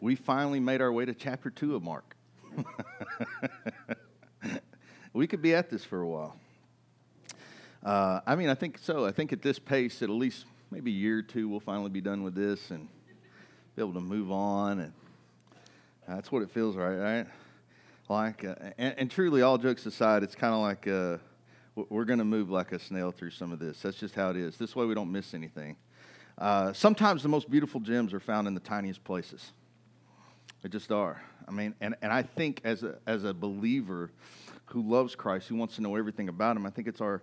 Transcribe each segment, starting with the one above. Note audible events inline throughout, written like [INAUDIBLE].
we finally made our way to chapter two of Mark. [LAUGHS] we could be at this for a while. Uh, I mean, I think so. I think at this pace, at least maybe a year or two, we'll finally be done with this and be able to move on. And that's what it feels right, right? Like, uh, and, and, truly, all jokes aside, it's kind of like uh, we're going to move like a snail through some of this. That's just how it is. This way, we don't miss anything. Uh, sometimes the most beautiful gems are found in the tiniest places. They just are. I mean, and, and I think as a, as a believer who loves Christ, who wants to know everything about him, I think it's our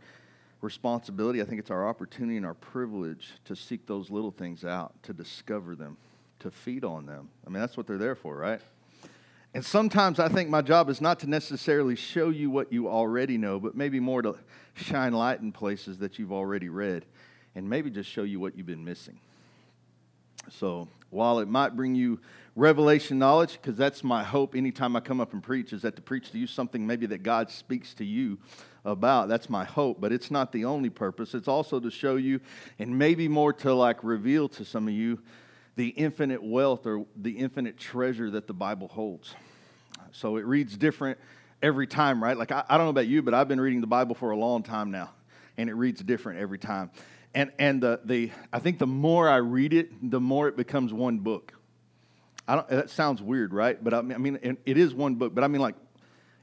responsibility, I think it's our opportunity and our privilege to seek those little things out, to discover them, to feed on them. I mean, that's what they're there for, right? And sometimes I think my job is not to necessarily show you what you already know, but maybe more to shine light in places that you've already read and maybe just show you what you've been missing. So while it might bring you revelation knowledge, because that's my hope anytime I come up and preach, is that to preach to you something maybe that God speaks to you about. That's my hope, but it's not the only purpose. It's also to show you, and maybe more to like reveal to some of you, the infinite wealth or the infinite treasure that the Bible holds. So it reads different every time, right? Like, I, I don't know about you, but I've been reading the Bible for a long time now, and it reads different every time. And, and the, the, I think the more I read it, the more it becomes one book. I don't, that sounds weird, right? But I mean, I mean, it is one book, but I mean, like,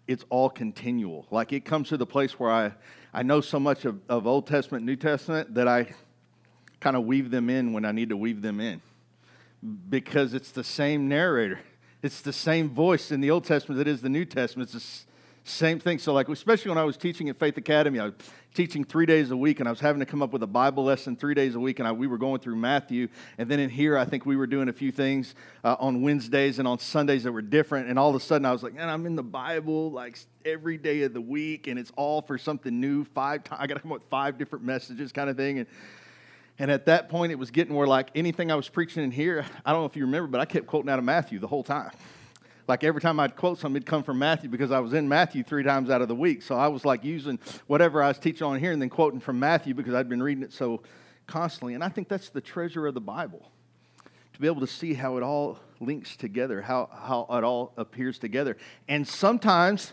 it's all continual. Like, it comes to the place where I, I know so much of, of Old Testament, New Testament that I kind of weave them in when I need to weave them in because it's the same narrator. It's the same voice in the Old Testament that is the New Testament. It's same thing. So, like, especially when I was teaching at Faith Academy, I was teaching three days a week, and I was having to come up with a Bible lesson three days a week, and I, we were going through Matthew. And then in here, I think we were doing a few things uh, on Wednesdays and on Sundays that were different. And all of a sudden, I was like, man, I'm in the Bible like every day of the week, and it's all for something new. Five times, I got to come up with five different messages, kind of thing. And and at that point, it was getting where, like, anything I was preaching in here, I don't know if you remember, but I kept quoting out of Matthew the whole time like every time I'd quote something, it'd come from Matthew because I was in Matthew three times out of the week. So I was like using whatever I was teaching on here and then quoting from Matthew because I'd been reading it so constantly. And I think that's the treasure of the Bible to be able to see how it all links together, how, how it all appears together. And sometimes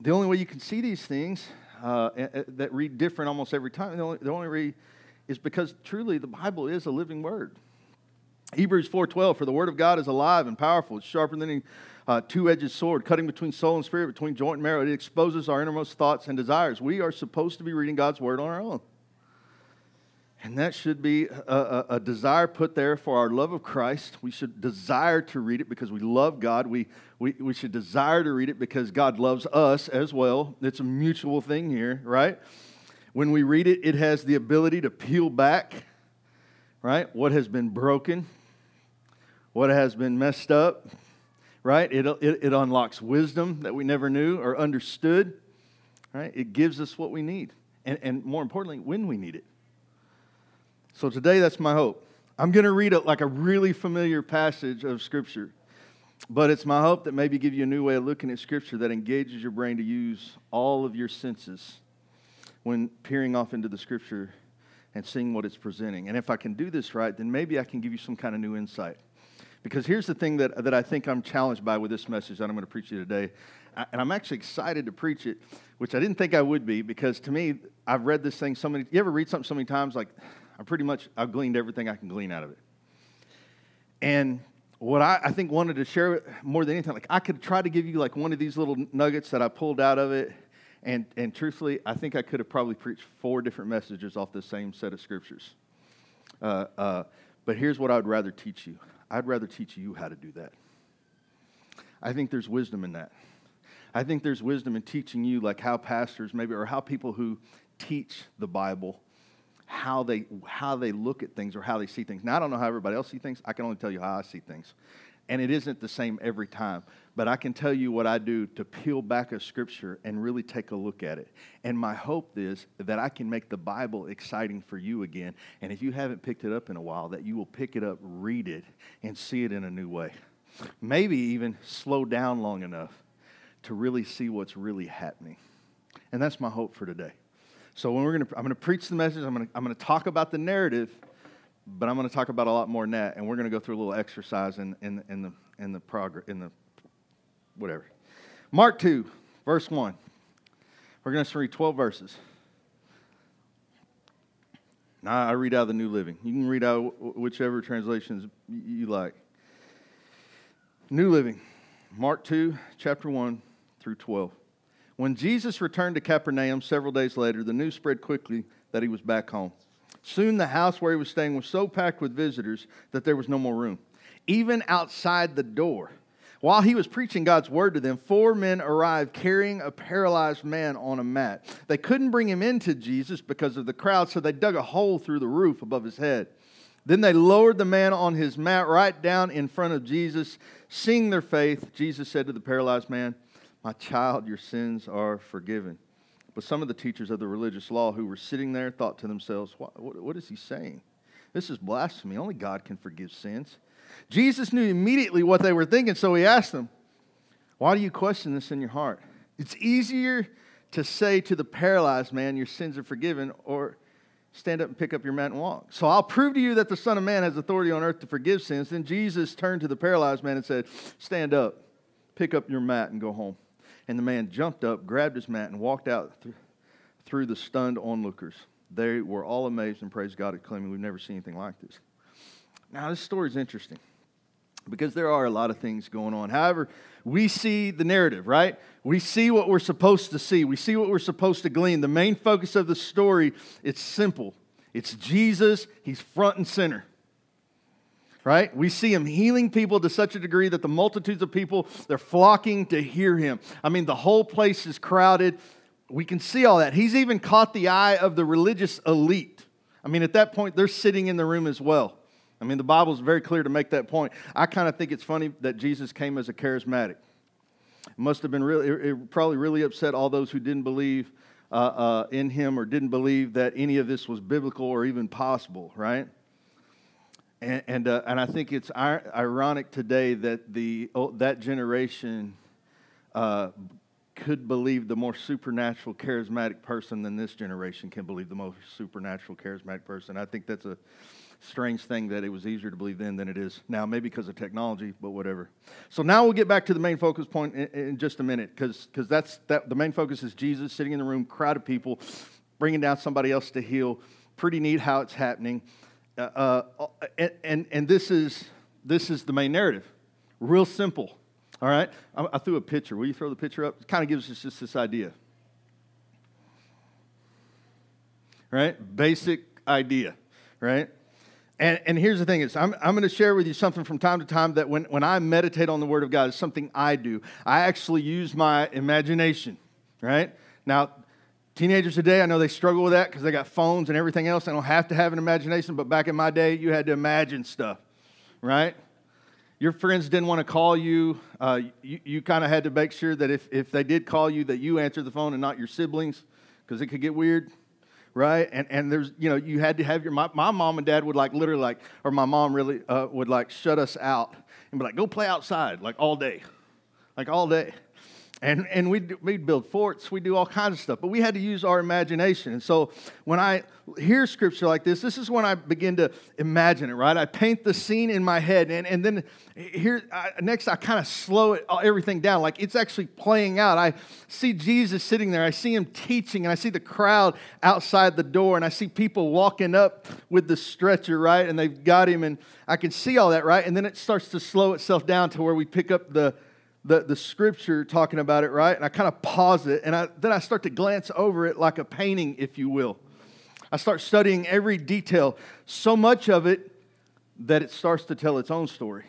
the only way you can see these things uh, that read different almost every time, the only, the only way is because truly the Bible is a living word. Hebrews 4:12 for the word of God is alive and powerful it's sharper than any uh, two-edged sword cutting between soul and spirit between joint and marrow it exposes our innermost thoughts and desires we are supposed to be reading God's word on our own and that should be a, a, a, desire put there for our love of Christ. We should desire to read it because we love God. We, we, we should desire to read it because God loves us as well. It's a mutual thing here, right? When we read it, it has the ability to peel back, right? What has been broken, what has been messed up, right? It, it, it, unlocks wisdom that we never knew or understood, right? It gives us what we need, and, and more importantly, when we need it. So today, that's my hope. I'm going to read it like a really familiar passage of Scripture, but it's my hope that maybe give you a new way of looking at Scripture that engages your brain to use all of your senses when peering off into the Scripture and seeing what it's presenting. And if I can do this right, then maybe I can give you some kind of new insight. Because here's the thing that, that I think I'm challenged by with this message that I'm going to preach you today. And I'm actually excited to preach it, which I didn't think I would be, because to me, I've read this thing so many. You ever read something so many times? Like, I pretty much I've gleaned everything I can glean out of it. And what I, I think wanted to share more than anything, like I could try to give you like one of these little nuggets that I pulled out of it. And, and truthfully, I think I could have probably preached four different messages off the same set of scriptures. Uh, uh, but here's what I would rather teach you I'd rather teach you how to do that. I think there's wisdom in that. I think there's wisdom in teaching you, like how pastors maybe, or how people who teach the Bible, how they how they look at things or how they see things. Now I don't know how everybody else sees things. I can only tell you how I see things and it isn't the same every time. But I can tell you what I do to peel back a scripture and really take a look at it. And my hope is that I can make the Bible exciting for you again. And if you haven't picked it up in a while, that you will pick it up, read it, and see it in a new way. Maybe even slow down long enough to really see what's really happening. And that's my hope for today. So when we're gonna, I'm gonna preach the message. I'm gonna, I'm gonna talk about the narrative but I'm going to talk about a lot more than that, and we're going to go through a little exercise in, in, in the in the progress in the whatever. Mark two, verse one. We're going to read 12 verses. Now I read out the New Living. You can read out whichever translations you like. New Living, Mark 2, chapter 1 through 12. When Jesus returned to Capernaum several days later, the news spread quickly that he was back home. Soon the house where he was staying was so packed with visitors that there was no more room. Even outside the door, while he was preaching God's word to them, four men arrived carrying a paralyzed man on a mat. They couldn't bring him into Jesus because of the crowd, so they dug a hole through the roof above his head. Then they lowered the man on his mat right down in front of Jesus. Seeing their faith, Jesus said to the paralyzed man, My child, your sins are forgiven. But some of the teachers of the religious law who were sitting there thought to themselves, What, what is he saying? This is blasphemy. Only God can forgive sins. Jesus knew immediately what they were thinking, so he asked them, Why do you question this in your heart? It's easier to say to the paralyzed man, Your sins are forgiven, or stand up and pick up your mat and walk. So I'll prove to you that the Son of Man has authority on earth to forgive sins. Then Jesus turned to the paralyzed man and said, Stand up, pick up your mat, and go home. And the man jumped up, grabbed his mat, and walked out th- through the stunned onlookers. They were all amazed and praised God, at claiming, We've never seen anything like this. Now, this story is interesting because there are a lot of things going on. However, we see the narrative, right? We see what we're supposed to see. We see what we're supposed to glean. The main focus of the story, it's simple. It's Jesus, he's front and center. Right? We see him healing people to such a degree that the multitudes of people, they're flocking to hear him. I mean, the whole place is crowded. We can see all that. He's even caught the eye of the religious elite. I mean, at that point, they're sitting in the room as well. I mean, the Bible is very clear to make that point. I kind of think it's funny that Jesus came as a charismatic. It must have been really, it probably really upset all those who didn't believe uh, uh, in him or didn't believe that any of this was biblical or even possible, right? And, and, uh, and I think it's ironic today that the, oh, that generation uh, could believe the more supernatural, charismatic person than this generation can believe the most supernatural, charismatic person. I think that's a strange thing that it was easier to believe then than it is now, maybe because of technology, but whatever. So now we'll get back to the main focus point in, in just a minute, because that's that. The main focus is Jesus sitting in the room, crowd of people, bringing down somebody else to heal. Pretty neat how it's happening, uh, uh, and, and and this is this is the main narrative, real simple. All right, I, I threw a picture. Will you throw the picture up? It kind of gives us just this idea. Right, basic idea. Right and, and here's the thing is I'm, I'm going to share with you something from time to time that when, when I meditate on the Word of God, is something I do. I actually use my imagination, right? Now, teenagers today, I know they struggle with that because they got phones and everything else. They don't have to have an imagination, but back in my day, you had to imagine stuff, right? Your friends didn't want to call you. Uh, you you kind of had to make sure that if, if they did call you, that you answered the phone and not your siblings because it could get weird right? And, and there's, you know, you had to have your, my, my mom and dad would like literally like, or my mom really uh, would like shut us out and be like, go play outside like all day, like all day. And, and we'd, we'd build forts, we'd do all kinds of stuff, but we had to use our imagination. And so when I hear scripture like this, this is when I begin to imagine it, right? I paint the scene in my head, and, and then here, I, next I kind of slow it, uh, everything down, like it's actually playing out. I see Jesus sitting there, I see him teaching, and I see the crowd outside the door, and I see people walking up with the stretcher, right? And they've got him, and I can see all that, right? And then it starts to slow itself down to where we pick up the the, the scripture talking about it, right? And I kind of pause it, and I, then I start to glance over it like a painting, if you will. I start studying every detail, so much of it that it starts to tell its own story.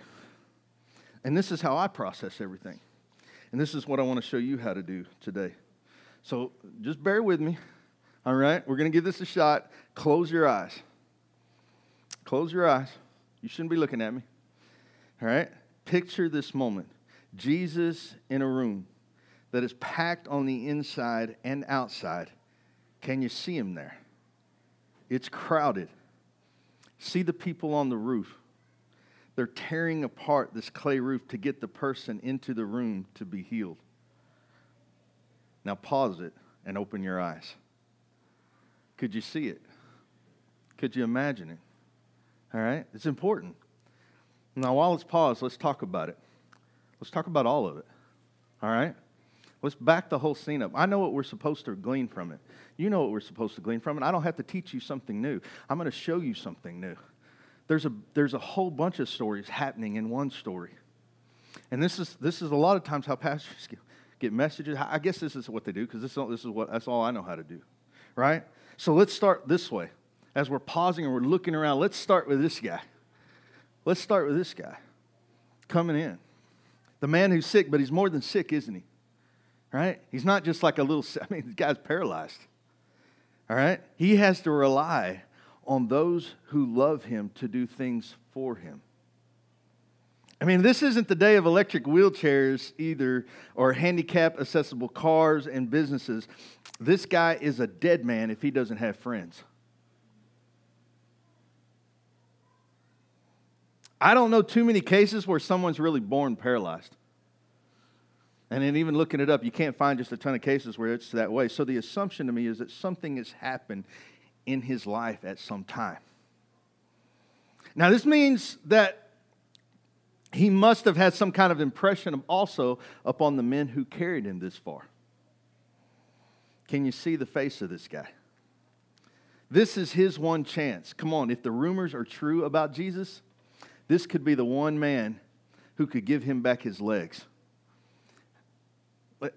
And this is how I process everything. And this is what I want to show you how to do today. So just bear with me. All right? We're going to give this a shot. Close your eyes. Close your eyes. You shouldn't be looking at me. All right? Picture this moment. Jesus in a room that is packed on the inside and outside. Can you see him there? It's crowded. See the people on the roof. They're tearing apart this clay roof to get the person into the room to be healed. Now pause it and open your eyes. Could you see it? Could you imagine it? All right? It's important. Now, while it's paused, let's talk about it. Let's talk about all of it. All right? Let's back the whole scene up. I know what we're supposed to glean from it. You know what we're supposed to glean from it. I don't have to teach you something new. I'm going to show you something new. There's a, there's a whole bunch of stories happening in one story. And this is, this is a lot of times how pastors [LAUGHS] get, get messages. I guess this is what they do because this, this is what, that's all I know how to do. Right? So let's start this way. As we're pausing and we're looking around, let's start with this guy. Let's start with this guy coming in. The man who's sick, but he's more than sick, isn't he? Right? He's not just like a little, [LAUGHS] I mean, the guy's paralyzed. All right? He has to rely on those who love him to do things for him. I mean, this isn't the day of electric wheelchairs either, or handicap accessible cars and businesses. This guy is a dead man if he doesn't have friends. I don't know too many cases where someone's really born paralyzed. And then even looking it up, you can't find just a ton of cases where it's that way. So the assumption to me is that something has happened in his life at some time. Now, this means that he must have had some kind of impression also upon the men who carried him this far. Can you see the face of this guy? This is his one chance. Come on, if the rumors are true about Jesus, this could be the one man who could give him back his legs.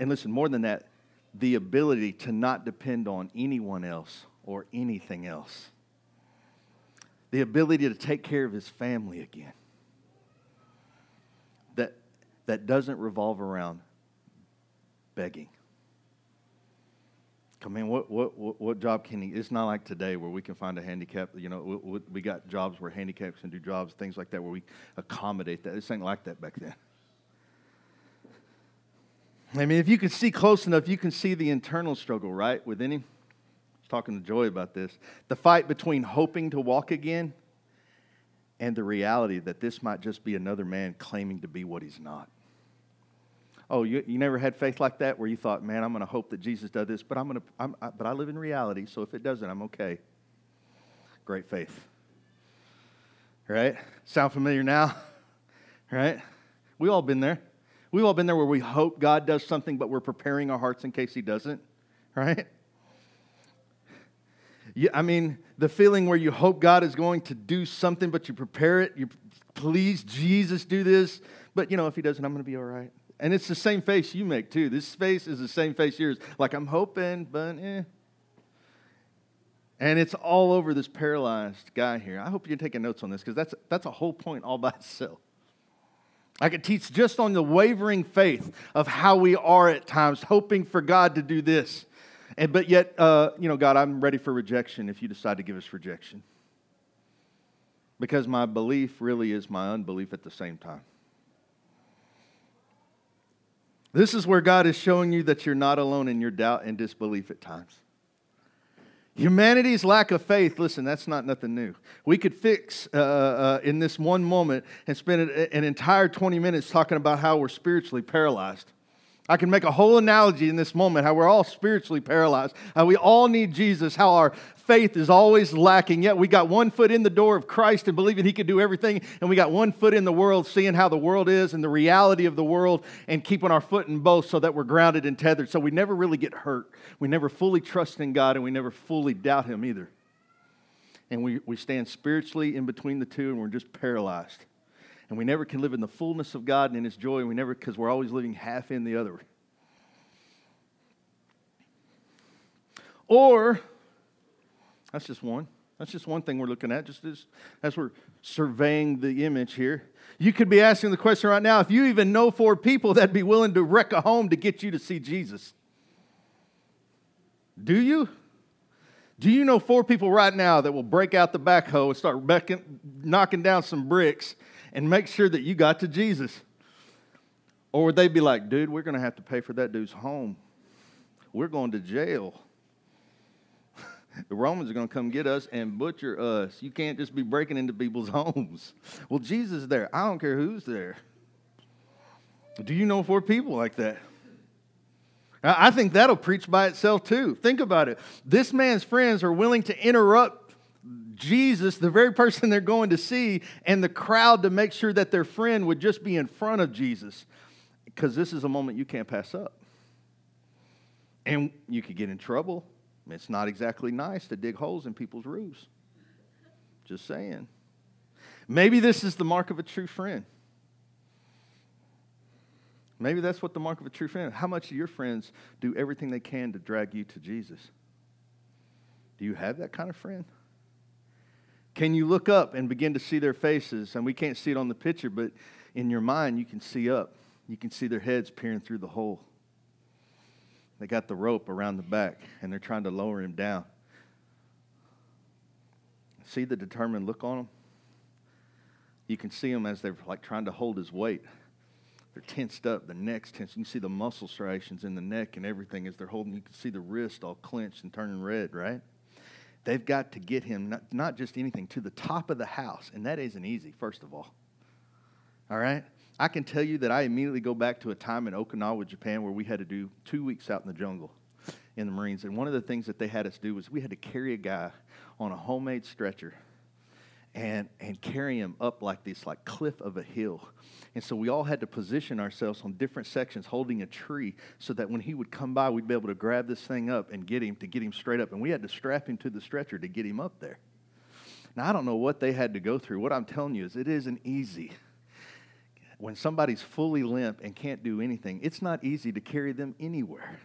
And listen, more than that, the ability to not depend on anyone else or anything else. The ability to take care of his family again. That, that doesn't revolve around begging. I mean, what, what, what, what, job can he? It's not like today where we can find a handicap. You know, we, we got jobs where handicaps can do jobs, things like that, where we accommodate that. This ain't like that back then. I mean, if you can see close enough, you can see the internal struggle, right, within him was talking to Joy about this. The fight between hoping to walk again and the reality that this might just be another man claiming to be what he's not. Oh, you, you never had faith like that where you thought, man, I'm going to hope that Jesus does this, but, I'm gonna, I'm, but I live in reality, so if it doesn't, I'm okay. Great faith. Right? Sound familiar now? [LAUGHS] Right? We've all been there. We've all been there where we hope God does something, but we're preparing our hearts in case He doesn't. [LAUGHS] Right? You, I mean, the feeling where you hope God is going to do something, but you prepare it. You please, Jesus, do this. But you know, if He doesn't, I'm going to be all right. And it's the same face you make too. This face is the same face yours. Like I'm hoping, but eh. And it's all over this paralyzed guy here. I hope you're taking notes on this because that's, that's a whole point all by itself. I could teach just on the wavering faith of how we are at times, hoping for God to do this. And, but yet, uh, you know, God, I'm ready for rejection if you decide to give us rejection. Because my belief really is my unbelief at the same time. This is where God is showing you that you're not alone in your doubt and disbelief at times. Humanity's lack of faith, listen, that's not nothing new. We could fix uh, uh, in this one moment and spend an entire 20 minutes talking about how we're spiritually paralyzed. I can make a whole analogy in this moment how we're all spiritually paralyzed, how we all need Jesus, how our faith is always lacking, yet we got one foot in the door of Christ and believing He could do everything, and we got one foot in the world, seeing how the world is and the reality of the world, and keeping our foot in both so that we're grounded and tethered. So we never really get hurt. We never fully trust in God, and we never fully doubt Him either. And we, we stand spiritually in between the two, and we're just paralyzed and we never can live in the fullness of God and in His joy. And we never, because we're always living half in the other. Or, that's just one. That's just one thing we're looking at, just as, as we're surveying the image here. You could be asking the question right now if you even know four people that'd be willing to wreck a home to get you to see Jesus. Do you? Do you know four people right now that will break out the backhoe and start knocking down some bricks and make sure that you got to Jesus? Or would they be like, dude, we're going to have to pay for that dude's home? We're going to jail. [LAUGHS] the Romans are going to come get us and butcher us. You can't just be breaking into people's [LAUGHS] homes. Well, Jesus is there. I don't care who's there. Do you know four people like that? I think that'll preach by itself too. Think about it. This man's friends are willing to interrupt Jesus, the very person they're going to see, and the crowd to make sure that their friend would just be in front of Jesus. Because this is a moment you can't pass up. And you could get in trouble. It's not exactly nice to dig holes in people's roofs. Just saying. Maybe this is the mark of a true friend. Maybe that's what the mark of a true friend. How much of your friends do everything they can to drag you to Jesus? Do you have that kind of friend? Can you look up and begin to see their faces? And we can't see it on the picture, but in your mind, you can see up. You can see their heads peering through the hole. They got the rope around the back and they're trying to lower him down. See the determined look on them? You can see them as they're like trying to hold his weight. They're tensed up, the neck's tense. You can see the muscle striations in the neck and everything as they're holding. You can see the wrist all clenched and turning red, right? They've got to get him, not, not just anything, to the top of the house. And that isn't easy, first of all. All right? I can tell you that I immediately go back to a time in Okinawa, Japan, where we had to do two weeks out in the jungle in the Marines. And one of the things that they had us do was we had to carry a guy on a homemade stretcher and, and carry him up like this, like cliff of a hill. And so we all had to position ourselves on different sections holding a tree so that when he would come by, we'd be able to grab this thing up and get him to get him straight up. And we had to strap him to the stretcher to get him up there. Now, I don't know what they had to go through. What I'm telling you is it isn't easy. When somebody's fully limp and can't do anything, it's not easy to carry them anywhere.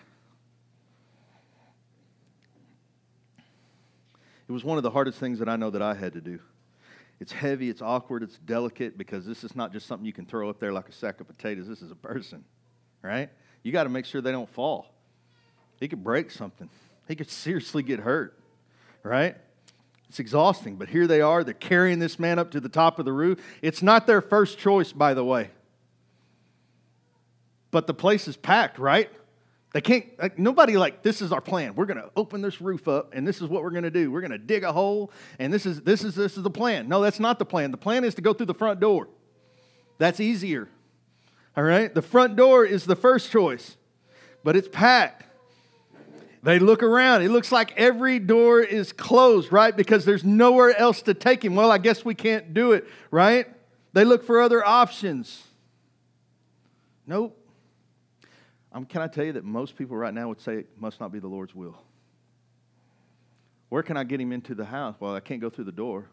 It was one of the hardest things that I know that I had to do. It's heavy, it's awkward, it's delicate because this is not just something you can throw up there like a sack of potatoes. This is a person, right? You got to make sure they don't fall. He could break something, he could seriously get hurt, right? It's exhausting, but here they are. They're carrying this man up to the top of the roof. It's not their first choice, by the way. But the place is packed, right? They can't, like, nobody like, this is our plan. We're going to open this roof up and this is what we're going to do. We're going to dig a hole and this is, this is, this is the plan. No, that's not the plan. The plan is to go through the front door. That's easier. All right? The front door is the first choice, but it's packed. They look around. It looks like every door is closed, right? Because there's nowhere else to take him. Well, I guess we can't do it, right? They look for other options. Nope. Can I tell you that most people right now would say it must not be the Lord's will? Where can I get him into the house? Well, I can't go through the door.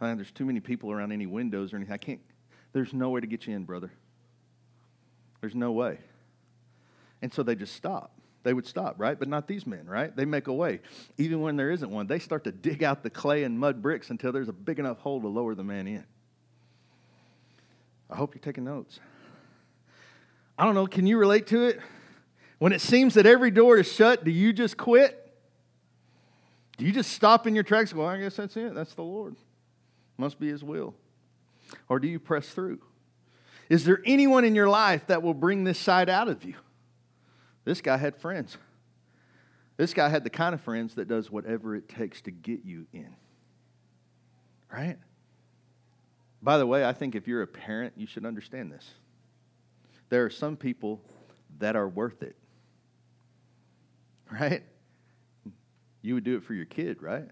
I there's too many people around any windows or anything. I can't. There's no way to get you in, brother. There's no way. And so they just stop. They would stop, right? But not these men, right? They make a way. Even when there isn't one, they start to dig out the clay and mud bricks until there's a big enough hole to lower the man in. I hope you're taking notes. I don't know, can you relate to it? When it seems that every door is shut, do you just quit? Do you just stop in your tracks and go, I guess that's it. That's the Lord. Must be His will. Or do you press through? Is there anyone in your life that will bring this side out of you? This guy had friends. This guy had the kind of friends that does whatever it takes to get you in. Right? By the way, I think if you're a parent, you should understand this. There are some people that are worth it right? You would do it for your kid, right?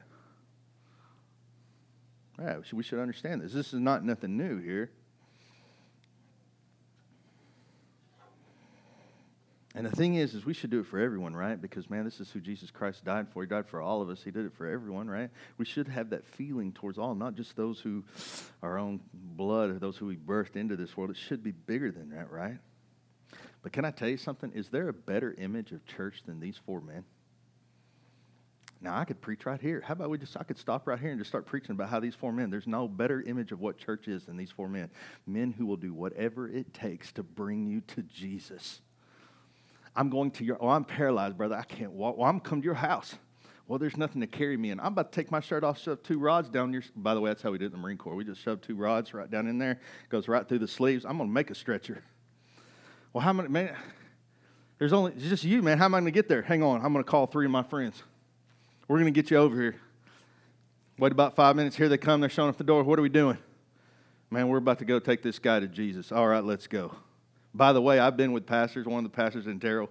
Right, we should understand this. This is not nothing new here. And the thing is, is we should do it for everyone, right? Because man, this is who Jesus Christ died for. He died for all of us. He did it for everyone, right? We should have that feeling towards all, not just those who are own blood or those who we birthed into this world. It should be bigger than that, right? But can I tell you something? Is there a better image of church than these four men? Now I could preach right here. How about we just I could stop right here and just start preaching about how these four men, there's no better image of what church is than these four men. Men who will do whatever it takes to bring you to Jesus. I'm going to your oh, I'm paralyzed, brother. I can't walk. Well, I'm come to your house. Well, there's nothing to carry me in. I'm about to take my shirt off, shove two rods down your. By the way, that's how we did it in the Marine Corps. We just shoved two rods right down in there, goes right through the sleeves. I'm going to make a stretcher. Well, how many, man? There's only it's just you, man. How am I going to get there? Hang on. I'm going to call three of my friends. We're going to get you over here. Wait about five minutes. Here they come. They're showing up the door. What are we doing? Man, we're about to go take this guy to Jesus. All right, let's go. By the way, I've been with pastors. One of the pastors in Terrell,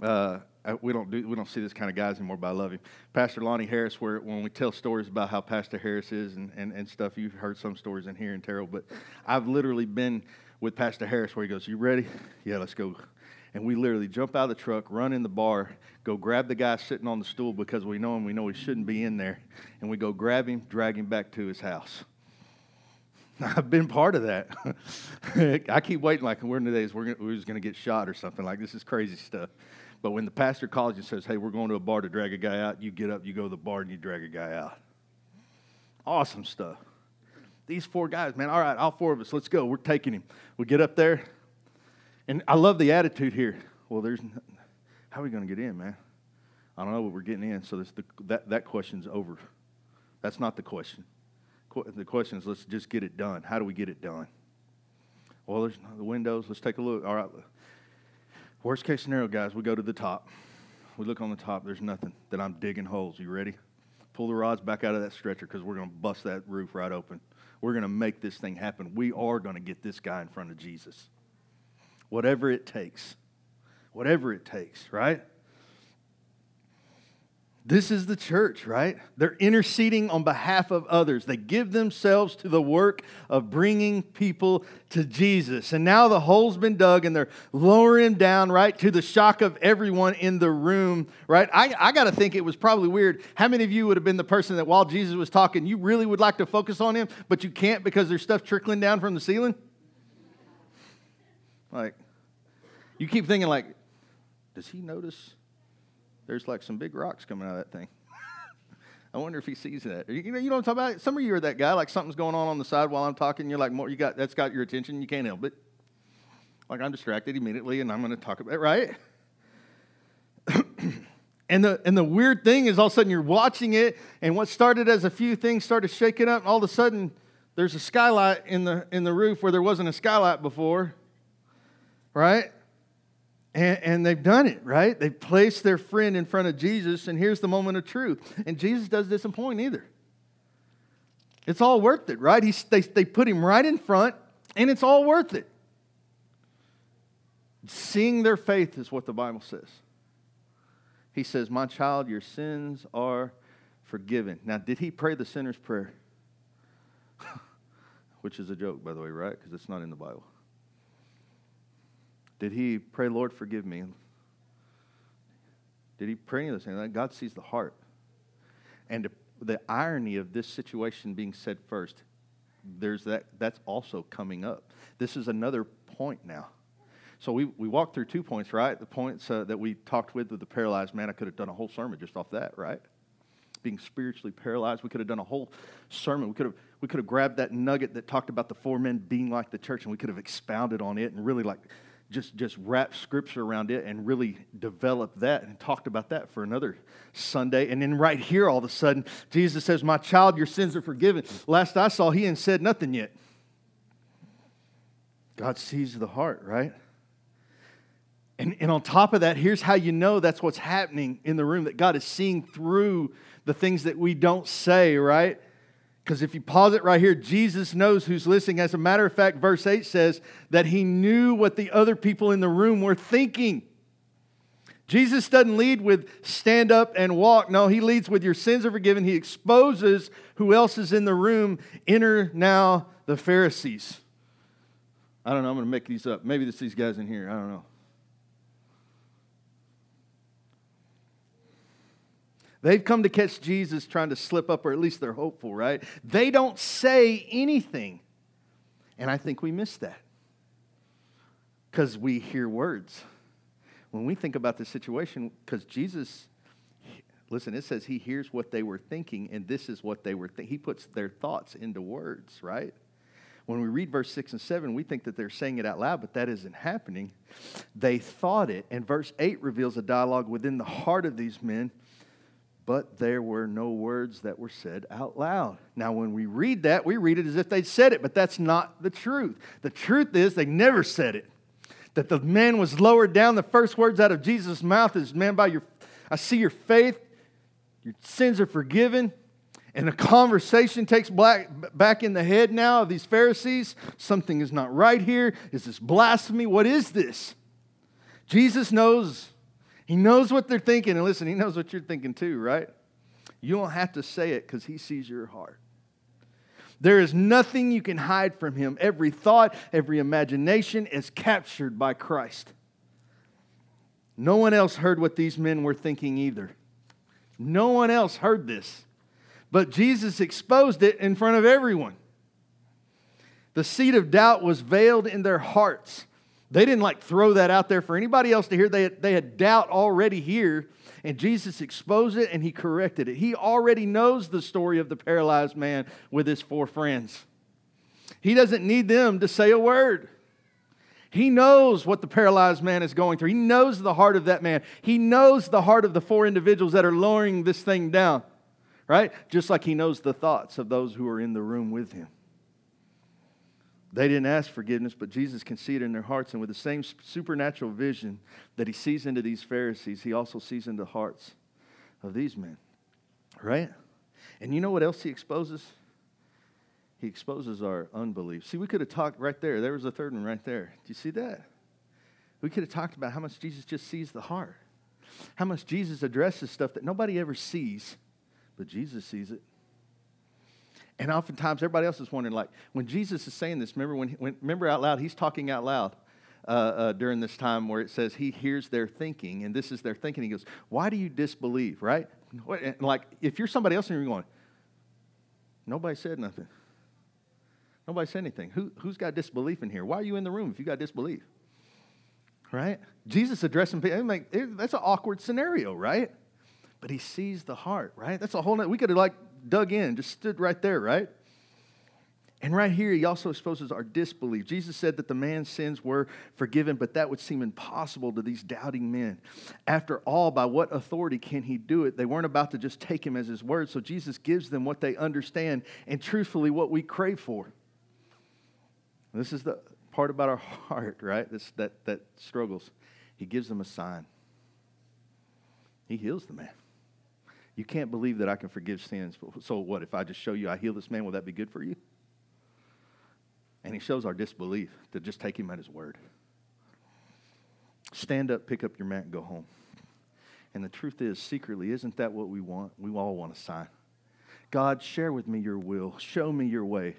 uh, we don't do we don't see this kind of guys anymore, but I love him. Pastor Lonnie Harris, where when we tell stories about how Pastor Harris is and, and, and stuff, you've heard some stories in here in Terrell, but I've literally been with Pastor Harris where he goes, You ready? [LAUGHS] Yeah, let's go. And we literally jump out of the truck, run in the bar, go grab the guy sitting on the stool because we know him, we know he shouldn't be in there, and we go grab him, drag him back to his house. [LAUGHS] I've been part of that. [LAUGHS] I keep waiting like we're in the days we're, we're just going to get shot or something. Like this is crazy stuff. But when the pastor calls and says, hey, we're going to a bar to drag a guy out, you get up, you go to the bar, and you drag a guy out. Awesome stuff. These four guys, man, all right, all four of us, let's go. We're taking him. We get up there, and I love the attitude here. Well, there's, how are we going to get in, man? I don't know, but we're getting in. So the, that, that question's over. That's not the question. The question is, let's just get it done. How do we get it done? Well, there's the windows. Let's take a look. All right, Worst case scenario, guys, we go to the top. We look on the top, there's nothing. Then I'm digging holes. You ready? Pull the rods back out of that stretcher because we're going to bust that roof right open. We're going to make this thing happen. We are going to get this guy in front of Jesus. Whatever it takes. Whatever it takes, right? This is the church, right? They're interceding on behalf of others. They give themselves to the work of bringing people to Jesus. And now the hole's been dug and they're lowering him down, right, to the shock of everyone in the room, right? I, I got to think it was probably weird. How many of you would have been the person that while Jesus was talking, you really would like to focus on him, but you can't because there's stuff trickling down from the ceiling? Like, you keep thinking, like, does he notice? There's like some big rocks coming out of that thing. [LAUGHS] I wonder if he sees that. You know, you I'm talking about? Some of you are that guy, like something's going on on the side while I'm talking. You're like, more, you got that's got your attention. You can't help it. Like I'm distracted immediately, and I'm going to talk about it, right? [COUGHS] and the and the weird thing is, all of a sudden you're watching it, and what started as a few things started shaking up. And all of a sudden, there's a skylight in the in the roof where there wasn't a skylight before, right? And, and, they've done it, right? They've placed their friend in front of Jesus, and here's the moment of truth. And Jesus doesn't disappoint either. It's all worth it, right? He's, they, they put him right in front, and it's all worth it. Seeing their faith is what the Bible says. He says, My child, your sins are forgiven. Now, did he pray the sinner's prayer? [LAUGHS] Which is a joke, by the way, right? Because it's not in the Bible. Did he pray, Lord, forgive me? Did he pray any of those things? God sees the heart. And the irony of this situation being said first, there's that, that's also coming up. This is another point now. So we, we walked through two points, right? The points uh, that we talked with with the paralyzed man. I could have done a whole sermon just off that, right? Being spiritually paralyzed. We could have done a whole sermon. We could have we could have grabbed that nugget that talked about the four men being like the church, and we could have expounded on it and really like just, just wrap scripture around it and really develop that and talked about that for another Sunday. And then right here, all of a sudden, Jesus says, My child, your sins are forgiven. Last I saw, he hadn't said nothing yet. God sees the heart, right? And, and on top of that, here's how you know that's what's happening in the room that God is seeing through the things that we don't say, right? Because if you pause it right here, Jesus knows who's listening. As a matter of fact, verse 8 says that he knew what the other people in the room were thinking. Jesus doesn't lead with stand up and walk. No, he leads with your sins are forgiven. He exposes who else is in the room. Enter now the Pharisees. I don't know. I'm going to make these up. Maybe it's these guys in here. I don't know. They've come to catch Jesus trying to slip up, or at least they're hopeful, right? They don't say anything. And I think we miss that because we hear words. When we think about the situation, because Jesus, listen, it says he hears what they were thinking, and this is what they were thinking. He puts their thoughts into words, right? When we read verse 6 and 7, we think that they're saying it out loud, but that isn't happening. They thought it, and verse 8 reveals a dialogue within the heart of these men but there were no words that were said out loud. Now, when we read that, we read it as if they'd said it, but that's not the truth. The truth is they never said it. That the man was lowered down. The first words out of Jesus' mouth is, Man, by your I see your faith, your sins are forgiven. And a conversation takes black, back in the head now of these Pharisees. Something is not right here. Is this blasphemy? What is this? Jesus knows He knows what they're thinking. And listen, He knows what you're thinking too, right? You don't have to say it because He sees your heart. There is nothing you can hide from Him. Every thought, every imagination is captured by Christ. No one else heard what these men were thinking either. No one else heard this. But Jesus exposed it in front of everyone. The seed of doubt was veiled in their hearts. They didn't like throw that out there for anybody else to hear. They had, they had doubt already here, and Jesus exposed it and he corrected it. He already knows the story of the paralyzed man with his four friends. He doesn't need them to say a word. He knows what the paralyzed man is going through. He knows the heart of that man. He knows the heart of the four individuals that are lowering this thing down, right? Just like he knows the thoughts of those who are in the room with him. They didn't ask forgiveness, but Jesus can see it in their hearts. And with the same supernatural vision that he sees into these Pharisees, he also sees into the hearts of these men, right? And you know what else he exposes? He exposes our unbelief. See, we could have talked right there. There was a third one right there. Do you see that? We could have talked about how much Jesus just sees the heart, how much Jesus addresses stuff that nobody ever sees, but Jesus sees it. And oftentimes, everybody else is wondering, like, when Jesus is saying this, remember, when, when remember out loud, he's talking out loud uh, uh, during this time where it says he hears their thinking, and this is their thinking. He goes, Why do you disbelieve, right? Like, if you're somebody else and you're going, Nobody said nothing. Nobody said anything. Who, who's got disbelief in here? Why are you in the room if you got disbelief? Right? Jesus addressing people, that's an awkward scenario, right? But he sees the heart, right? That's a whole, we could have like dug in, just stood right there, right? And right here, he also exposes our disbelief. Jesus said that the man's sins were forgiven, but that would seem impossible to these doubting men. After all, by what authority can he do it? They weren't about to just take him as his word, so Jesus gives them what they understand and truthfully what we crave for. This is the part about our [LAUGHS] heart, right? This, that, that struggles. He gives them a sign. He heals the man. You can't believe that I can forgive sins. So what? If I just show you I heal this man, will that be good for you? And he shows our disbelief to just take him at his word. Stand up, pick up your mat, and go home. And the truth is, secretly, isn't that what we want? We all want a sign. God, share with me your will. Show me your way.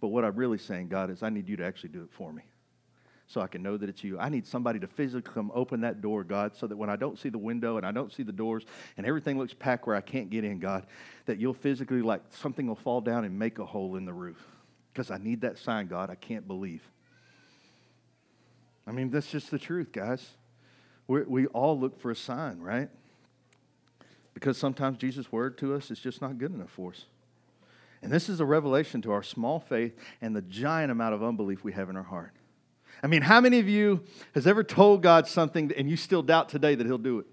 But what I'm really saying, God, is I need you to actually do it for me so I can know that it's you. I need somebody to physically come open that door, God, so that when I don't see the window and I don't see the doors and everything looks packed where I can't get in, God, that you'll physically, like something will fall down and make a hole in the roof. Because I need that sign, God. I can't believe. I mean, that's just the truth, guys. we we all look for a sign, right? Because sometimes Jesus' word to us is just not good enough for us. And this is a revelation to our small faith and the giant amount of unbelief we have in our heart. I mean, how many of you has ever told God something and you still doubt today that He'll do it?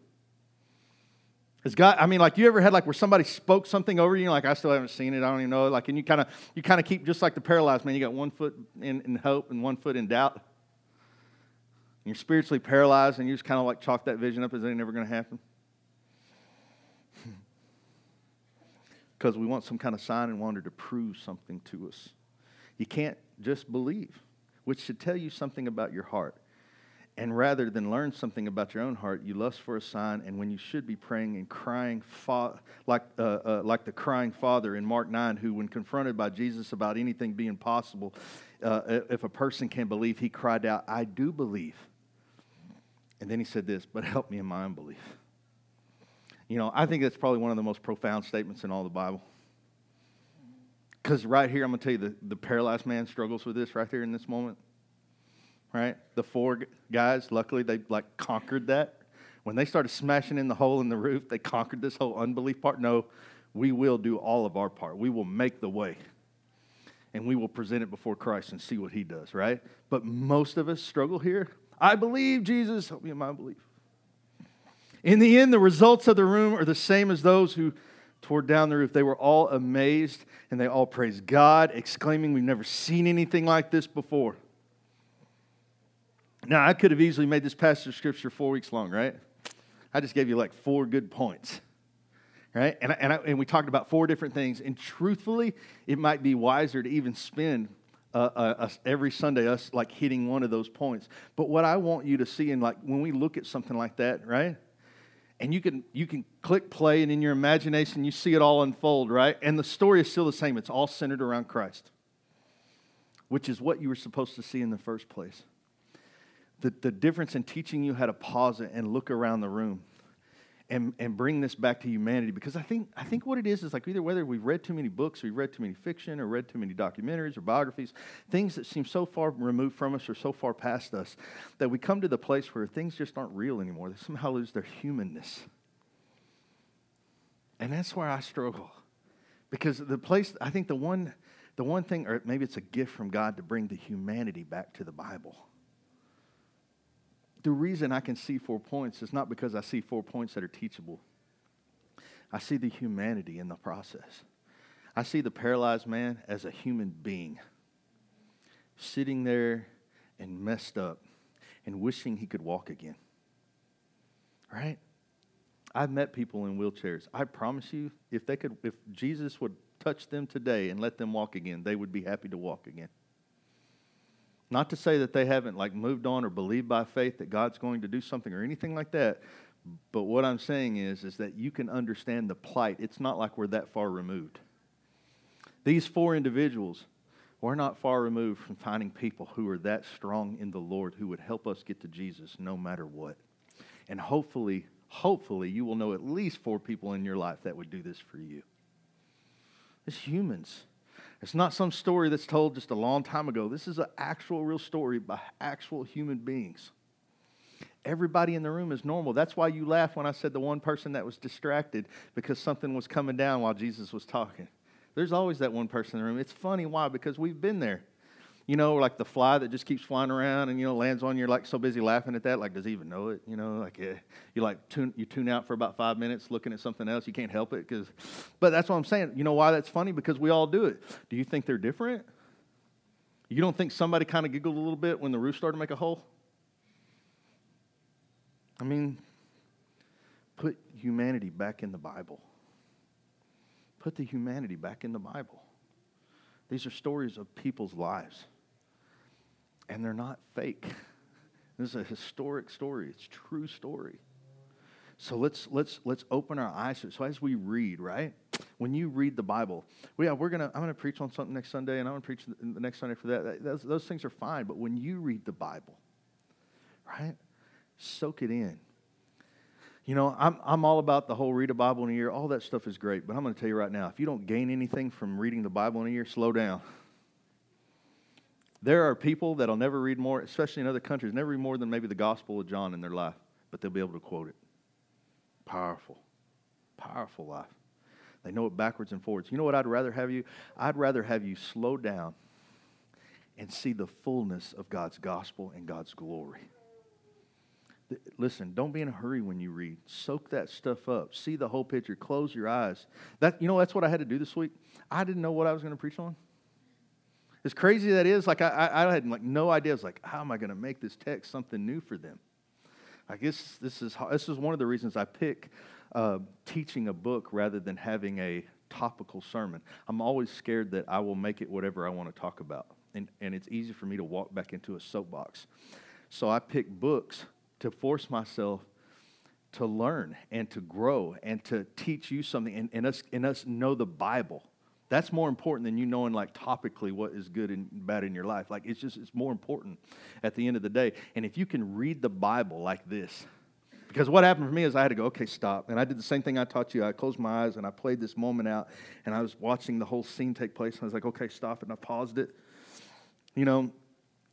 Has God, I mean, like you ever had like where somebody spoke something over you, like I still haven't seen it, I don't even know, like, and you kind of you kind of keep just like the paralyzed man, you got one foot in, in hope and one foot in doubt. And you're spiritually paralyzed, and you just kind of like chalk that vision up as ain't never going to happen. [LAUGHS] Because we want some kind of sign and wonder to prove something to us. You can't just believe which should tell you something about your heart. And rather than learn something about your own heart, you lust for a sign. And when you should be praying and crying, fa- like, uh, uh, like the crying father in Mark 9, who, when confronted by Jesus about anything being possible, uh, if a person can believe, he cried out, I do believe. And then he said this, but help me in my unbelief. You know, I think that's probably one of the most profound statements in all the Bible. Because right here, I'm going to tell you, the, the paralyzed man struggles with this right here in this moment. Right? The four guys, luckily, they like conquered that. When they started smashing in the hole in the roof, they conquered this whole unbelief part. No, we will do all of our part. We will make the way. And we will present it before Christ and see what he does, right? But most of us struggle here. I believe Jesus, help me in my belief. In the end, the results of the room are the same as those who tore down the roof. They were all amazed and they all praised God, exclaiming, We've never seen anything like this before. Now, I could have easily made this passage of scripture four weeks long, right? I just gave you like four good points, right? And, and, I, and we talked about four different things. And truthfully, it might be wiser to even spend uh, uh, every Sunday us like hitting one of those points. But what I want you to see, and like when we look at something like that, right? And you can you can click play and in your imagination you see it all unfold right? And the story is still the same. It's all centered around christ which is what you were supposed to see in the first place. The, the difference in teaching you how to pause it and look around the room and, and bring this back to humanity because I think, I think what it is is like either whether we've read too many books, or we've read too many fiction, or read too many documentaries or biographies, things that seem so far removed from us or so far past us, that we come to the place where things just aren't real anymore. They somehow lose their humanness. And that's where I struggle. Because the place, I think the one, the one thing, or maybe it's a gift from God to bring the humanity back to the Bible the reason I can see four points is not because I see four points that are teachable. I see the humanity in the process. I see the paralyzed man as a human being sitting there and messed up and wishing he could walk again. Right? I've met people in wheelchairs. I promise you, if they could if Jesus would touch them today and let them walk again, they would be happy to walk again. Not to say that they haven't like moved on or believed by faith that God's going to do something or anything like that. But what I'm saying is, is that you can understand the plight. It's not like we're that far removed. These four individuals, we're not far removed from finding people who are that strong in the Lord who would help us get to Jesus no matter what. And hopefully, hopefully, you will know at least four people in your life that would do this for you. It's humans. It's not some story that's told just a long time ago. This is an actual, real story by actual human beings. Everybody in the room is normal. That's why you laugh when I said the one person that was distracted because something was coming down while Jesus was talking. There's always that one person in the room. It's funny. Why? Because we've been there. You know, like the fly that just keeps flying around and, you know, lands on you. You're like so busy laughing at that. Like, does he even know it? You know, like uh, you like tune, you tune out for about five minutes looking at something else. You can't help it. Cause, but that's what I'm saying. You know why that's funny? Because we all do it. Do you think they're different? You don't think somebody kind of giggled a little bit when the roof started to make a hole? I mean, put humanity back in the Bible. Put the humanity back in the Bible. These are stories of people's lives and they're not fake. [LAUGHS] This is a historic story. It's true story. So let's let's let's open our eyes. So as we read, right? When you read the Bible, well, yeah, we're gonna I'm gonna preach on something next Sunday, and I'm gonna preach the next Sunday for that. Those, those things are fine. But when you read the Bible, right? Soak it in. You know, I'm, I'm all about the whole read a Bible in a year. All that stuff is great. But I'm going to tell you right now if you don't gain anything from reading the Bible in a year, slow down. There are people that'll never read more, especially in other countries, never read more than maybe the Gospel of John in their life, but they'll be able to quote it. Powerful, powerful life. They know it backwards and forwards. You know what I'd rather have you? I'd rather have you slow down and see the fullness of God's gospel and God's glory. Listen, don't be in a hurry when you read. Soak that stuff up. See the whole picture. Close your eyes. That you know that's what I had to do this week. I didn't know what I was going to preach on. As crazy that is, like I, I had like no idea. I was like, how am I going to make this text something new for them? I guess this is this is one of the reasons I pick uh, teaching a book rather than having a topical sermon. I'm always scared that I will make it whatever I want to talk about, and and it's easy for me to walk back into a soapbox. So I pick books to force myself to learn and to grow and to teach you something and, and us and us know the Bible. That's more important than you knowing like topically what is good and bad in your life. Like it's just it's more important at the end of the day. And if you can read the Bible like this, because what happened for me is I had to go, okay, stop. And I did the same thing I taught you. I closed my eyes and I played this moment out and I was watching the whole scene take place. And I was like, okay, stop. And I paused it. You know,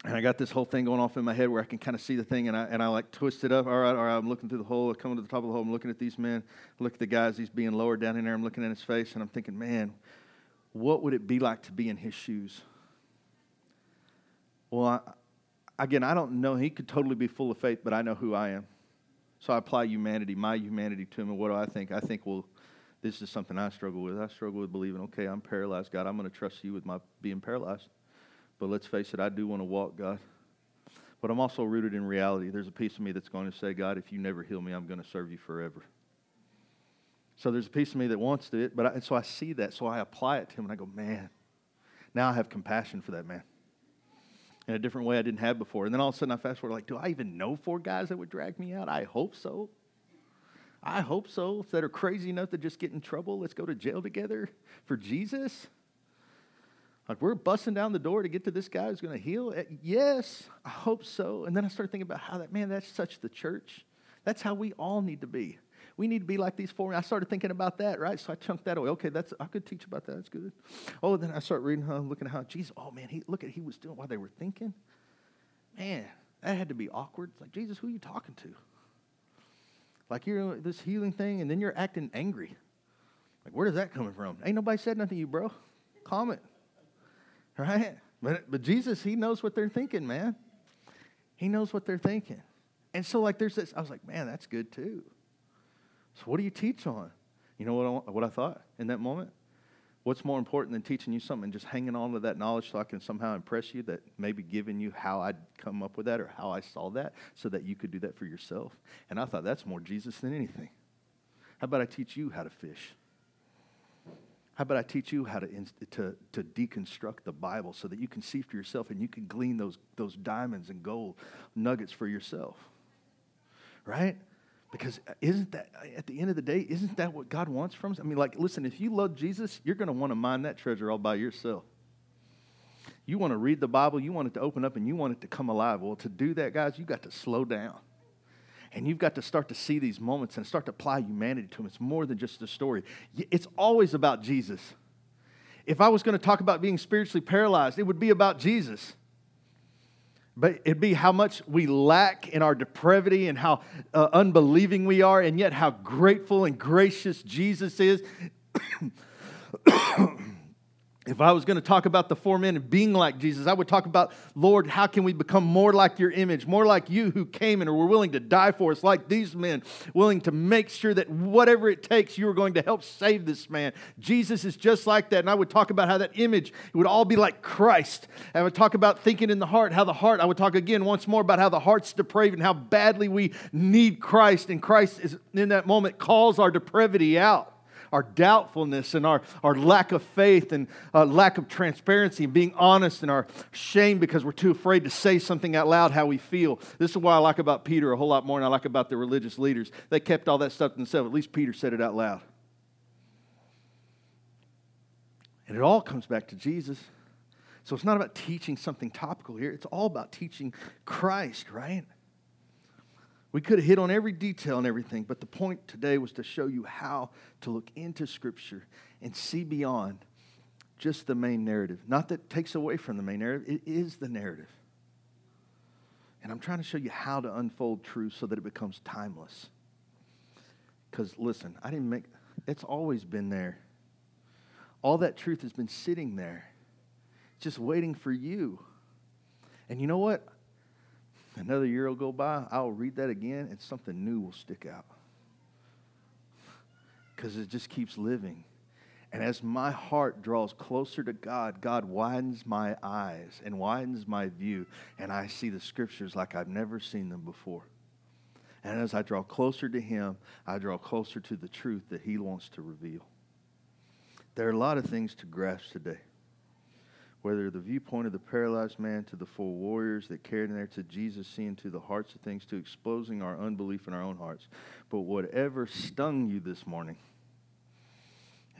and I got this whole thing going off in my head where I can kind of see the thing, and I, and I like twist it up. All right, all right, I'm looking through the hole, I coming to the top of the hole. I'm looking at these men, look at the guys, he's being lowered down in there. I'm looking at his face, and I'm thinking, man, what would it be like to be in his shoes? Well, I, again, I don't know. He could totally be full of faith, but I know who I am. So I apply humanity, my humanity to him. And what do I think? I think, well, this is something I struggle with. I struggle with believing, okay, I'm paralyzed. God, I'm going to trust you with my being paralyzed. But let's face it, I do want to walk, God. But I'm also rooted in reality. There's a piece of me that's going to say, God, if you never heal me, I'm going to serve you forever. So there's a piece of me that wants to it, but I, and so I see that, so I apply it to him, and I go, man, now I have compassion for that man in a different way I didn't have before. And then all of a sudden I fast forward, like, do I even know four guys that would drag me out? I hope so. I hope so. That are crazy enough to just get in trouble. Let's go to jail together for Jesus. Like we're busting down the door to get to this guy who's going to heal. Eh, yes, I hope so. And then I started thinking about how that man, that's such the church. That's how we all need to be. We need to be like these four. I started thinking about that, right? So I chunked that away. Okay, that's I could teach about that. That's good. Oh, then I start reading, huh, looking at how Jesus. Oh man, he look at he was doing while they were thinking. Man, that had to be awkward. It's like Jesus, who are you talking to? Like you're this healing thing, and then you're acting angry. Like where does that coming from? Ain't nobody said nothing to you, bro. Comment, right? But but Jesus, he knows what they're thinking, man. He knows what they're thinking. And so, like, there's this, I was like, man, that's good too. So, what do you teach on? You know what I, what I thought in that moment? What's more important than teaching you something and just hanging on to that knowledge so I can somehow impress you that maybe giving you how I'd come up with that or how I saw that so that you could do that for yourself? And I thought that's more Jesus than anything. How about I teach you how to fish? How about I teach you how to, to, to deconstruct the Bible so that you can see for yourself and you can glean those, those diamonds and gold nuggets for yourself? Right? Because isn't that, at the end of the day, isn't that what God wants from us? I mean, like, listen, if you love Jesus, you're going to want to mine that treasure all by yourself. You want to read the Bible, you want it to open up, and you want it to come alive. Well, to do that, guys, you got to slow down. And you've got to start to see these moments and start to apply humanity to them. It's more than just a story, it's always about Jesus. If I was going to talk about being spiritually paralyzed, it would be about Jesus but it'd be how much we lack in our depravity and how uh, unbelieving we are, and yet how grateful and gracious Jesus is. [COUGHS] [COUGHS] If I was going to talk about the four men and being like Jesus, I would talk about, Lord, how can we become more like your image, more like you who came and were willing to die for us, like these men, willing to make sure that whatever it takes, you are going to help save this man. Jesus is just like that. And I would talk about how that image would all be like Christ. I would talk about thinking in the heart, how the heart, I would talk again once more about how the heart's depraved and how badly we need Christ. And Christ is in that moment calls our depravity out our doubtfulness and our, our lack of faith and uh, lack of transparency and being honest and our shame because we're too afraid to say something out loud how we feel. This is why I like about Peter a whole lot more than I like about the religious leaders. They kept all that stuff to themselves. At least Peter said it out loud. And it all comes back to Jesus. So it's not about teaching something topical here, it's all about teaching Christ, right? We could have hit on every detail and everything, but the point today was to show you how to look into Scripture and see beyond just the main narrative. Not that takes away from the main narrative, it is the narrative. And I'm trying to show you how to unfold truth so that it becomes timeless. Because listen, I didn't make it's always been there. All that truth has been sitting there, just waiting for you. And you know what? Another year will go by, I'll read that again, and something new will stick out. Because it just keeps living. And as my heart draws closer to God, God widens my eyes and widens my view, and I see the scriptures like I've never seen them before. And as I draw closer to Him, I draw closer to the truth that He wants to reveal. There are a lot of things to grasp today whether the viewpoint of the paralyzed man to the four warriors that carried him there to Jesus, seeing to the hearts of things, to exposing our unbelief in our own hearts. But whatever stung you this morning,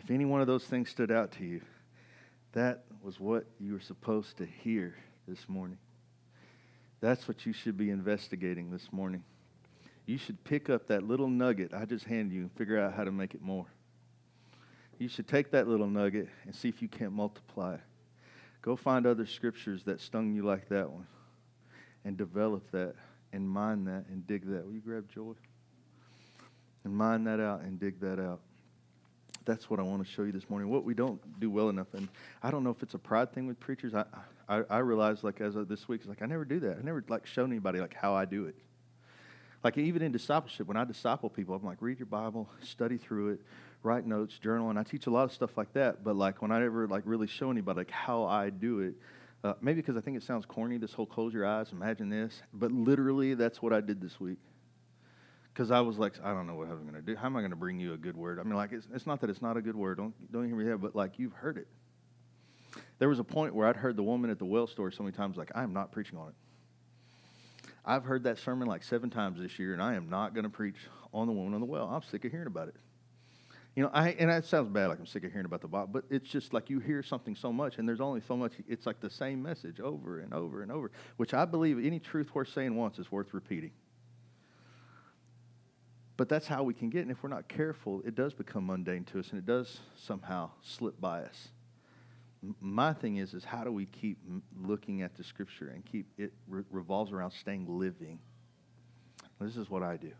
if any one of those things stood out to you, that was what you were supposed to hear this morning. That's what you should be investigating this morning. You should pick up that little nugget I just handed you and figure out how to make it more. You should take that little nugget and see if you can't multiply it. Go find other scriptures that stung you like that one and develop that and mine that and dig that. Will you grab Joy? And mine that out and dig that out. That's what I want to show you this morning. What we don't do well enough, and I don't know if it's a pride thing with preachers. I I, I realized like as of this week, it's like I never do that. I never like show anybody like how I do it. Like even in discipleship, when I disciple people, I'm like, read your Bible, study through it, write notes, journal, and I teach a lot of stuff like that. But like when I ever like really show anybody like how I do it, uh, maybe because I think it sounds corny, this whole close your eyes, imagine this. But literally, that's what I did this week. Because I was like, I don't know what I'm going to do. How am I going to bring you a good word? I mean, like, it's, it's not that it's not a good word. Don't don't hear me there, but like you've heard it. There was a point where I'd heard the woman at the well story so many times, like, I am not preaching on it. I've heard that sermon like seven times this year, and I am not going to preach on the woman on the well. I'm sick of hearing about it. You know, I, and that sounds bad, like I'm sick of hearing about the Bible, but it's just like you hear something so much, and there's only so much. It's like the same message over and over and over, which I believe any truth worth saying once is worth repeating. But that's how we can get, and if we're not careful, it does become mundane to us, and it does somehow slip by us. My thing is, is how do we keep looking at the Scripture and keep it re- revolves around staying living. This is what I do,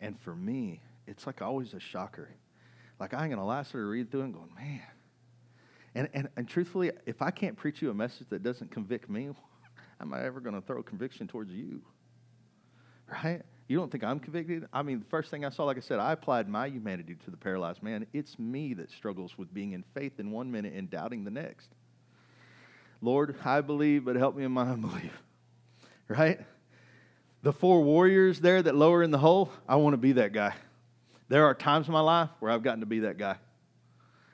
and for me, it's like always a shocker. Like I ain't gonna lie, sort of read through and going, man. And, and, and truthfully, if I can't preach you a message that doesn't convict me, [LAUGHS] am I ever to throw conviction towards you? Right? You don't think I'm convicted? I mean, the first thing I saw, like I said, I applied my humanity to the paralyzed man. It's me that struggles with being in faith in one minute and doubting the next. Lord, I believe, but help me in my [LAUGHS] unbelief. Right? The four warriors there that lower in the hole, I want to be that guy. There are times in my life where I've gotten to be that guy.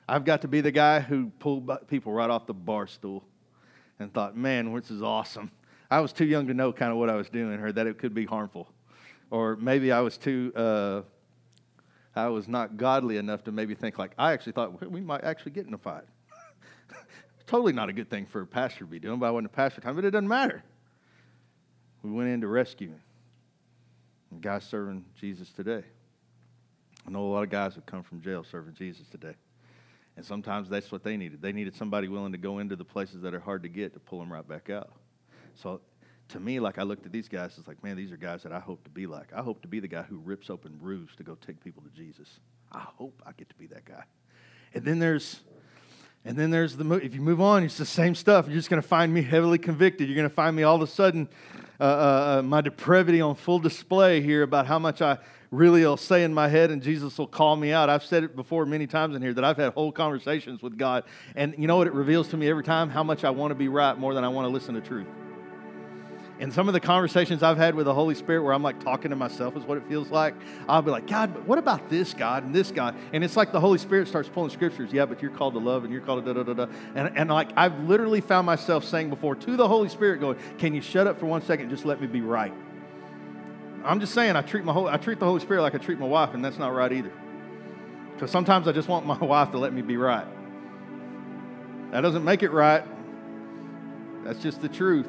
I've got to be the guy who pulled people right off the bar stool and thought, man, this is awesome. I was too young to know kind of what I was doing or that it could be harmful. Or maybe I was too, uh, I was not godly enough to maybe think like, I actually thought we might actually get in a fight. [LAUGHS] totally not a good thing for a pastor to be doing, but I wasn't a pastor time, but it doesn't matter. We went in to rescue him. And guys serving Jesus today. I know a lot of guys have come from jail serving Jesus today. And sometimes that's what they needed. They needed somebody willing to go into the places that are hard to get to pull them right back out. So to me, like I looked at these guys, it's like, man, these are guys that I hope to be like. I hope to be the guy who rips open roofs to go take people to Jesus. I hope I get to be that guy. And then there's and then there's the if you move on, it's the same stuff. You're just going to find me heavily convicted. You're going to find me all of a sudden uh, uh, uh, my depravity on full display here about how much I really will say in my head, and Jesus will call me out. I've said it before many times in here that I've had whole conversations with God, and you know what it reveals to me every time? How much I want to be right more than I want to listen to truth. And some of the conversations I've had with the Holy Spirit where I'm like talking to myself is what it feels like. I'll be like, God, but what about this God and this God? And it's like the Holy Spirit starts pulling scriptures. Yeah, but you're called to love and you're called to da da da da. And, and like I've literally found myself saying before to the Holy Spirit, going, Can you shut up for one second? Just let me be right. I'm just saying I treat my whole, I treat the Holy Spirit like I treat my wife, and that's not right either. Because sometimes I just want my [LAUGHS] wife to let me be right. That doesn't make it right. That's just the truth.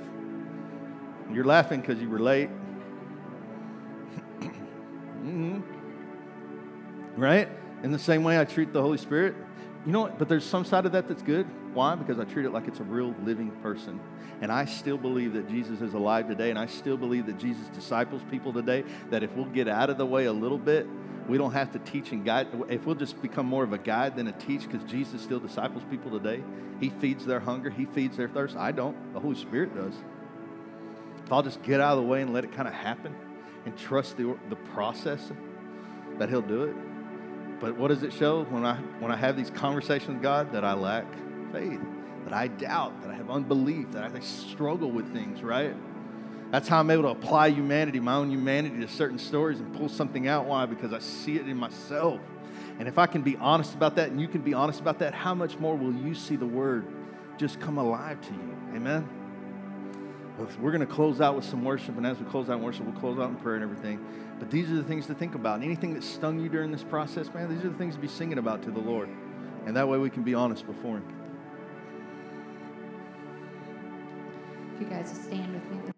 You're laughing because you relate. [CLEARS THROAT] mm-hmm. Right? In the same way I treat the Holy Spirit. You know what? But there's some side of that that's good. Why? Because I treat it like it's a real living person. And I still believe that Jesus is alive today. And I still believe that Jesus disciples people today. That if we'll get out of the way a little bit, we don't have to teach and guide. If we'll just become more of a guide than a teach, because Jesus still disciples people today. He feeds their hunger, He feeds their thirst. I don't. The Holy Spirit does. If I'll just get out of the way and let it kind of happen and trust the, the process, that He'll do it. But what does it show when I, when I have these conversations with God? That I lack faith, that I doubt, that I have unbelief, that I struggle with things, right? That's how I'm able to apply humanity, my own humanity, to certain stories and pull something out. Why? Because I see it in myself. And if I can be honest about that and you can be honest about that, how much more will you see the word just come alive to you? Amen? We're going to close out with some worship, and as we close out in worship, we'll close out in prayer and everything. But these are the things to think about. And anything that stung you during this process, man, these are the things to be singing about to the Lord. And that way we can be honest before Him. You guys stand with me.